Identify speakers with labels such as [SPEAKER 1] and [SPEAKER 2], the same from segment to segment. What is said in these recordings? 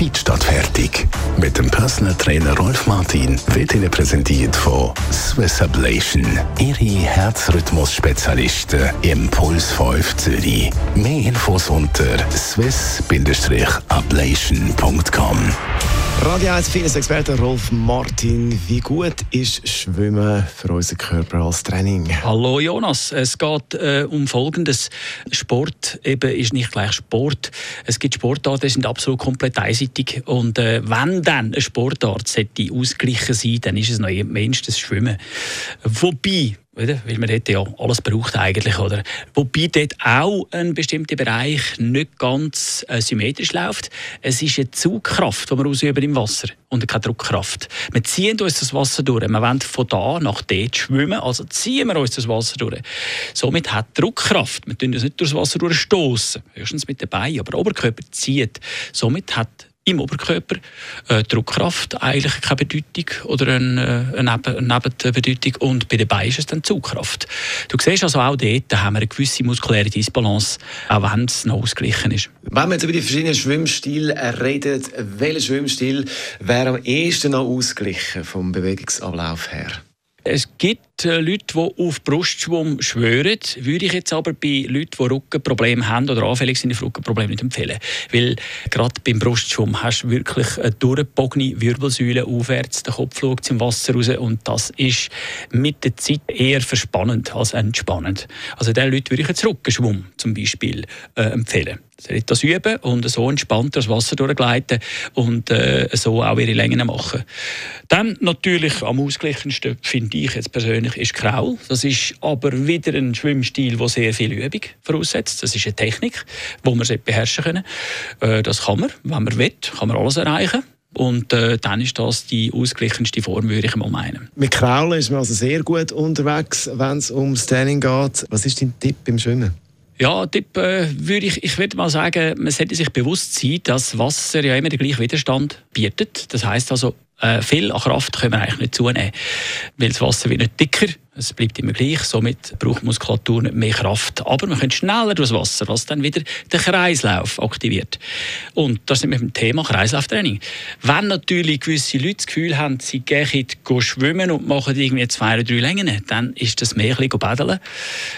[SPEAKER 1] Feed statt fertig. Mit dem Personal Trainer Rolf Martin wird Ihnen präsentiert von Swiss Ablation. Ihre Herzrhythmus-Spezialisten im Puls 5 Zürich. Mehr Infos unter swiss-ablation.com.
[SPEAKER 2] Radio 1 Fitness-Experte Rolf Martin. Wie gut ist Schwimmen für unseren Körper als Training?
[SPEAKER 3] Hallo Jonas, es geht äh, um Folgendes. Sport eben ist nicht gleich Sport. Es gibt Sportarten, die sind absolut komplett einseitig. Und äh, wenn dann eine Sportart sollte ausgleichen sein, dann ist es noch mindestens Schwimmen. Wobei? Weil man dort ja alles braucht eigentlich, oder? Wobei dort auch ein bestimmter Bereich nicht ganz äh, symmetrisch läuft. Es ist eine Zugkraft, die wir ausüben im Wasser und keine Druckkraft. Wir ziehen uns das Wasser durch. Wir wollen von da nach dort schwimmen, also ziehen wir uns das Wasser durch. Somit hat Druckkraft. Wir tun uns nicht durch das Wasser durchstoßen, höchstens mit Beinen, aber Oberkörper zieht. Somit hat im Oberkörper. Äh, Druckkraft eigentlich keine Bedeutung oder eine, äh, eine, Nebenbedeutung und bei den Beinen ist es dann Zugkraft. Du siehst also auch dort haben wir eine gewisse muskuläre Disbalance, auch wenn es noch ausgeglichen ist.
[SPEAKER 2] Wenn wir jetzt über die verschiedenen Schwimmstile reden, welcher Schwimmstil wäre am ehesten noch ausgeglichen vom Bewegungsablauf her?
[SPEAKER 3] Es gibt Leute, die auf Brustschwung schwören, würde ich jetzt aber bei Leuten, die Rückenprobleme haben oder anfällig sind auf Rückenprobleme nicht empfehlen. Weil gerade beim Brustschwung hast du wirklich eine durchgebogene Wirbelsäule aufwärts, der Kopf schaut im Wasser raus und das ist mit der Zeit eher verspannend als entspannend. Also diesen Leuten würde ich jetzt Rückenschwung zum Beispiel äh, empfehlen das üben und so entspannt das Wasser durchgleiten und äh, so auch ihre Längen machen. Dann natürlich am ausgleichendsten finde ich jetzt persönlich ist Kraul. Das ist aber wieder ein Schwimmstil, der sehr viel Übung voraussetzt. Das ist eine Technik, die man beherrschen können. Äh, das kann man, wenn man will, kann man alles erreichen. Und äh, dann ist das die ausgeglichenste Form, würde ich mal meinen.
[SPEAKER 2] Mit Kraulen ist man also sehr gut unterwegs, wenn es ums Training geht. Was ist dein Tipp beim Schwimmen?
[SPEAKER 3] Ja, Tipp äh, würde ich, ich würde mal sagen, man sollte sich bewusst sein, dass Wasser ja immer den gleichen Widerstand bietet. Das heißt also, äh, viel an Kraft können wir eigentlich nicht zunehmen, weil das Wasser wird nicht dicker, es bleibt immer gleich, somit braucht Muskulatur nicht mehr Kraft. Aber wir können schneller durchs Wasser, was dann wieder den Kreislauf aktiviert. Und das sind wir dem Thema Kreislauftraining. Wenn natürlich gewisse Leute das Gefühl haben, sie gehen schwimmen und machen irgendwie zwei oder drei Längen, dann ist das mehr ein bisschen badeln.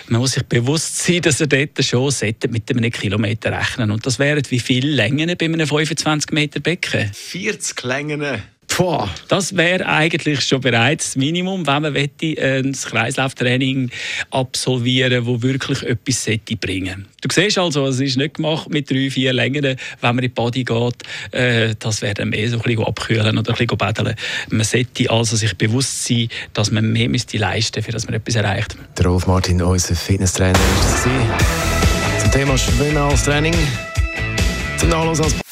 [SPEAKER 3] Man muss sich bewusst sein, dass er dort schon mit einem Kilometer rechnen Und das wären wie viele Längen bei einem 25 Meter Becken?
[SPEAKER 2] 40 Längen
[SPEAKER 3] Boah. Das wäre eigentlich schon bereits das Minimum, wenn man ein Kreislauftraining absolvieren wo wirklich etwas bringen Du siehst also, es ist nicht gemacht mit drei, vier Längen, wenn man in die Body geht. Äh, das wäre dann mehr so ein bisschen abkühlen oder ein bisschen baden. Man sollte also sich bewusst sein, dass man mehr müsste leisten für dass man etwas erreicht.
[SPEAKER 2] Der Rolf Martin, unser Fitnesstrainer, ist das Zum Thema Schwimmen als Training. Zum Nachlesen als